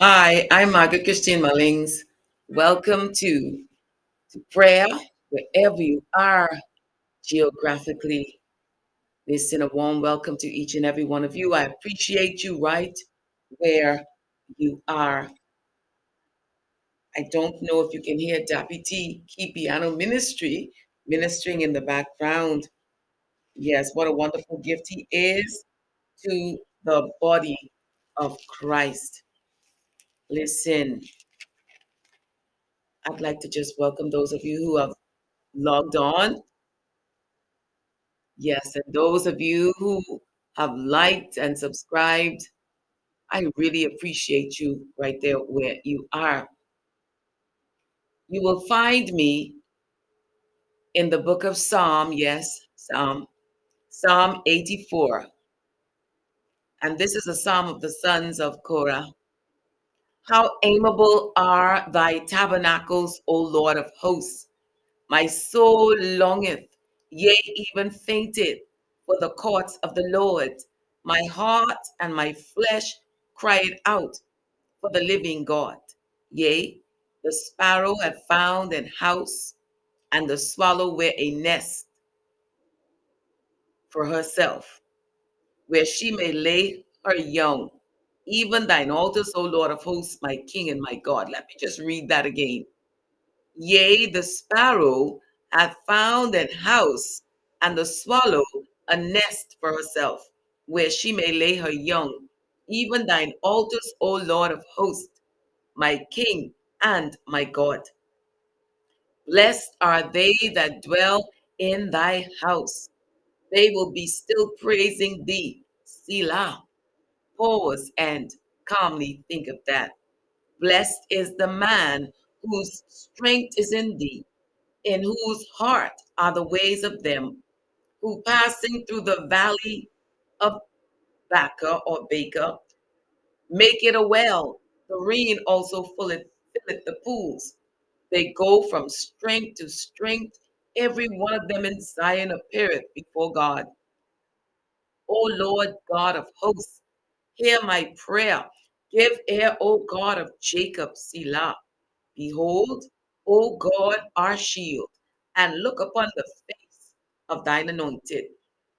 Hi, I'm Margaret Christine Mullings. Welcome to, to prayer, wherever you are geographically. Listen, a warm welcome to each and every one of you. I appreciate you right where you are. I don't know if you can hear T Key Piano Ministry ministering in the background. Yes, what a wonderful gift he is to the body of Christ. Listen, I'd like to just welcome those of you who have logged on. Yes, and those of you who have liked and subscribed, I really appreciate you right there where you are. You will find me in the book of Psalm, yes, Psalm, Psalm 84. And this is a psalm of the sons of Korah. How amiable are thy tabernacles, O Lord of hosts! My soul longeth, yea, even fainteth, for the courts of the Lord. My heart and my flesh cried out for the living God. Yea, the sparrow hath found an house, and the swallow where a nest for herself, where she may lay her young. Even thine altars, O Lord of hosts, my King and my God. Let me just read that again. Yea, the sparrow hath found an house, and the swallow a nest for herself, where she may lay her young. Even thine altars, O Lord of hosts, my King and my God. Blessed are they that dwell in thy house. They will be still praising thee. Selah. Pause and calmly think of that. Blessed is the man whose strength is in thee in whose heart are the ways of them who passing through the valley of Baca or Baker make it a well. The rain also filleth, filleth the pools. They go from strength to strength. Every one of them in Zion appeareth before God. O Lord God of hosts, hear my prayer. Give ear, O God of Jacob, Selah. Behold, O God, our shield, and look upon the face of thine anointed.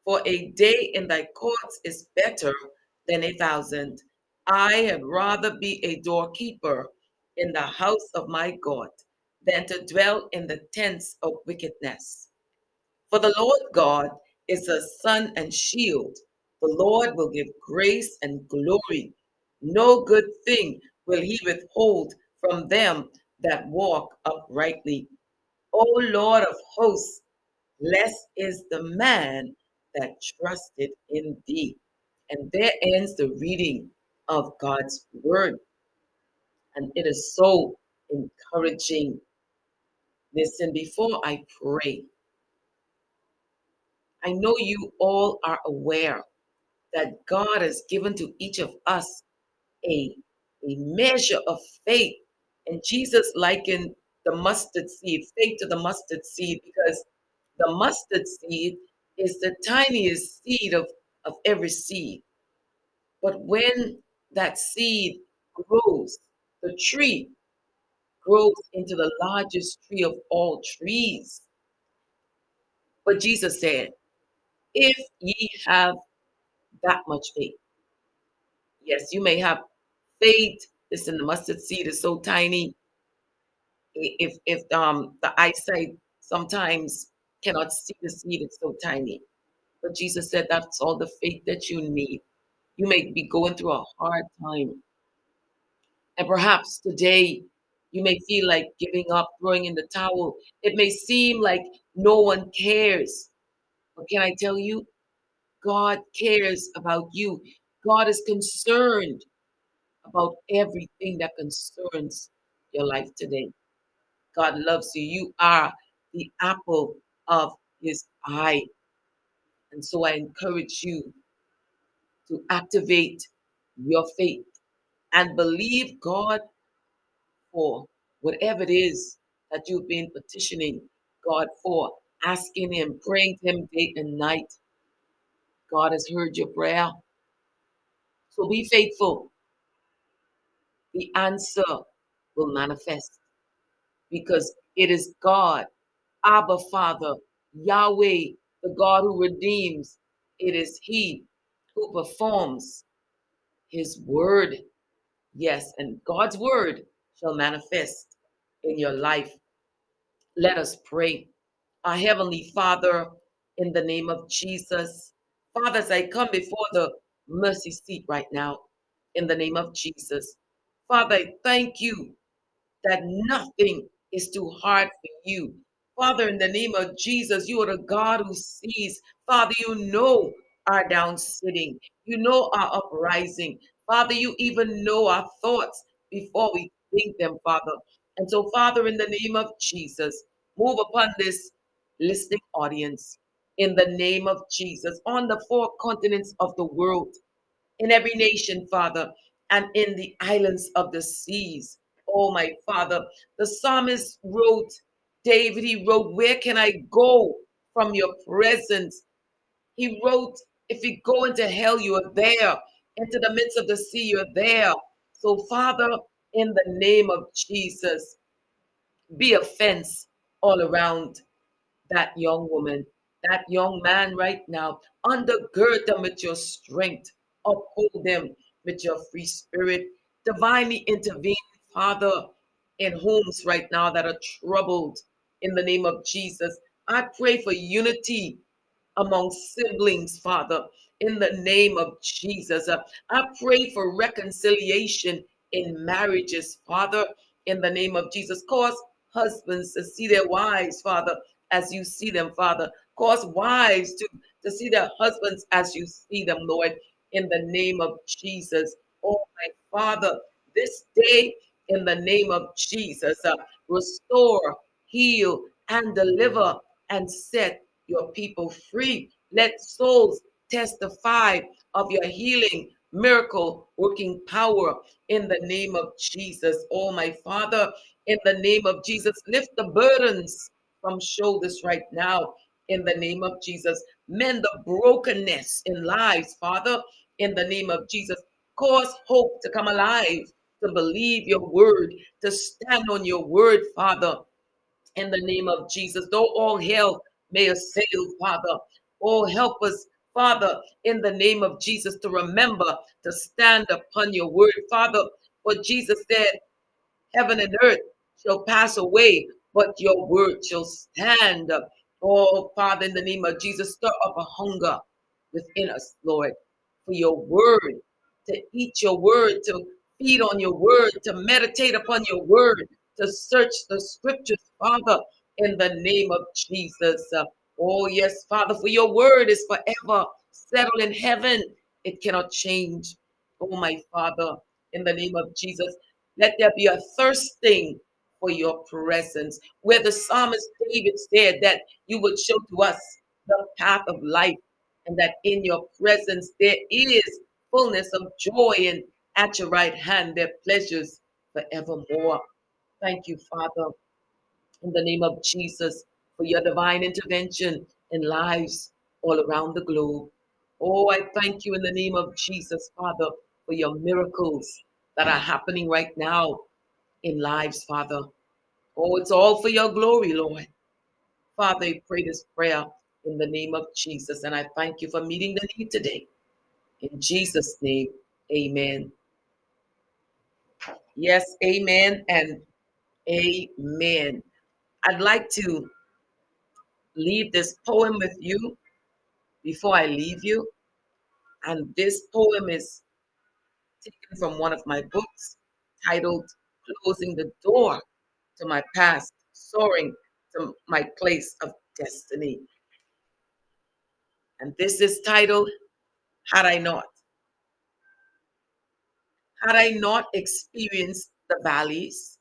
For a day in thy courts is better than a thousand. I had rather be a doorkeeper in the house of my God than to dwell in the tents of wickedness. For the Lord God is a sun and shield. The Lord will give grace and glory. No good thing will he withhold from them that walk uprightly. O Lord of hosts, blessed is the man that trusted in thee. And there ends the reading of God's word. And it is so encouraging. Listen, before I pray, I know you all are aware that God has given to each of us a, a measure of faith. And Jesus likened the mustard seed, faith to the mustard seed, because the mustard seed is the tiniest seed of, of every seed. But when that seed grows, the tree grows into the largest tree of all trees. But Jesus said, If ye have that much faith, yes, you may have faith. Listen, the mustard seed is so tiny. If if um the eyesight sometimes cannot see the seed, it's so tiny. But Jesus said that's all the faith that you need. You may be going through a hard time. And perhaps today you may feel like giving up, throwing in the towel. It may seem like no one cares. But can I tell you, God cares about you. God is concerned about everything that concerns your life today. God loves you. You are the apple of his eye. And so I encourage you to activate your faith and believe God for whatever it is that you've been petitioning God for, asking Him, praying to Him day and night. God has heard your prayer. So be faithful. the answer will manifest because it is God, Abba Father, Yahweh, the God who redeems. It is He who performs His word. Yes, and God's word shall manifest in your life. Let us pray. Our Heavenly Father, in the name of Jesus, Father, as I come before the mercy seat right now, in the name of Jesus, Father, I thank you that nothing is too hard for you. Father, in the name of Jesus, you are the God who sees. Father, you know our down sitting, you know our uprising. Father, you even know our thoughts before we think them, Father. And so, Father, in the name of Jesus, move upon this listening audience in the name of Jesus on the four continents of the world in every nation, Father, and in the islands of the seas. Oh, my Father, the psalmist wrote, David, he wrote, Where can I go from your presence? He wrote, If you go into hell, you are there. Into the midst of the sea, you're there. So, Father, in the name of Jesus, be a fence all around that young woman, that young man right now. Undergird them with your strength, uphold them with your free spirit. Divinely intervene, Father, in homes right now that are troubled in the name of Jesus. I pray for unity among siblings, Father, in the name of Jesus. I pray for reconciliation in marriages, Father, in the name of Jesus. Cause husbands to see their wives, Father, as you see them, Father. Cause wives to, to see their husbands as you see them, Lord, in the name of Jesus. Oh, my Father, this day, in the name of Jesus, uh, restore, heal, and deliver and set your people free. Let souls testify of your healing, miracle working power in the name of Jesus. Oh, my Father, in the name of Jesus, lift the burdens from shoulders right now in the name of Jesus. Mend the brokenness in lives, Father, in the name of Jesus. Cause hope to come alive, to believe your word, to stand on your word, Father in the name of Jesus. Though all hell may assail, Father. Oh, help us, Father, in the name of Jesus, to remember to stand upon your word, Father. What Jesus said Heaven and earth shall pass away, but your word shall stand. Oh, Father, in the name of Jesus, stir up a hunger within us, Lord, for your word, to eat your word, to feed on your word, to meditate upon your word, to search the scriptures, Father, in the name of Jesus. Oh, yes, Father, for your word is forever settled in heaven. It cannot change. Oh, my Father, in the name of Jesus. Let there be a thirsting for your presence, where the psalmist David said that you would show to us the path of life, and that in your presence there is fullness of joy, and at your right hand there pleasures forevermore. Thank you, Father, in the name of Jesus, for your divine intervention in lives all around the globe. Oh, I thank you in the name of Jesus, Father, for your miracles that are happening right now in lives, Father. Oh, it's all for your glory, Lord. Father, I pray this prayer in the name of Jesus, and I thank you for meeting the need today. In Jesus' name, amen. Yes, amen and amen. I'd like to leave this poem with you before I leave you. And this poem is taken from one of my books titled Closing the Door to My Past, Soaring to My Place of Destiny. And this is titled, Had I Not. Had I not experienced the valleys,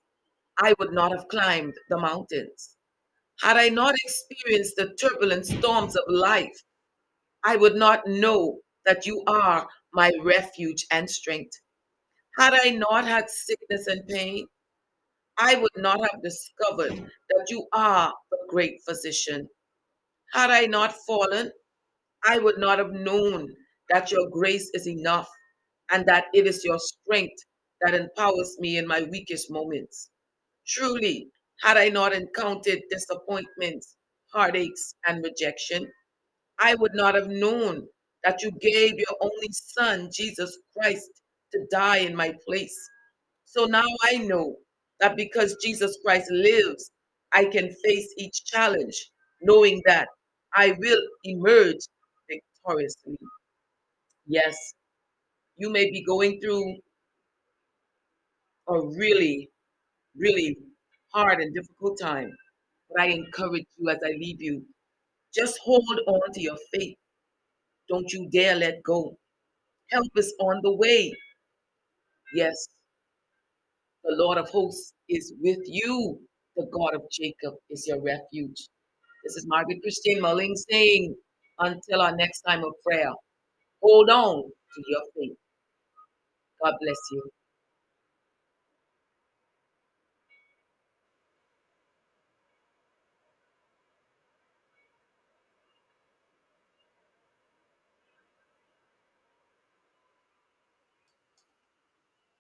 I would not have climbed the mountains. Had I not experienced the turbulent storms of life, I would not know that you are my refuge and strength. Had I not had sickness and pain, I would not have discovered that you are a great physician. Had I not fallen, I would not have known that your grace is enough and that it is your strength that empowers me in my weakest moments. Truly, had I not encountered disappointments, heartaches, and rejection, I would not have known that you gave your only Son, Jesus Christ, to die in my place. So now I know that because Jesus Christ lives, I can face each challenge, knowing that I will emerge victoriously. Yes, you may be going through a really, really hard and difficult time, but I encourage you as I leave you just hold on to your faith. Don't you dare let go. Help is on the way. Yes, the Lord of hosts is with you. The God of Jacob is your refuge. This is Margaret Christine Mulling saying, until our next time of prayer, hold on to your faith. God bless you.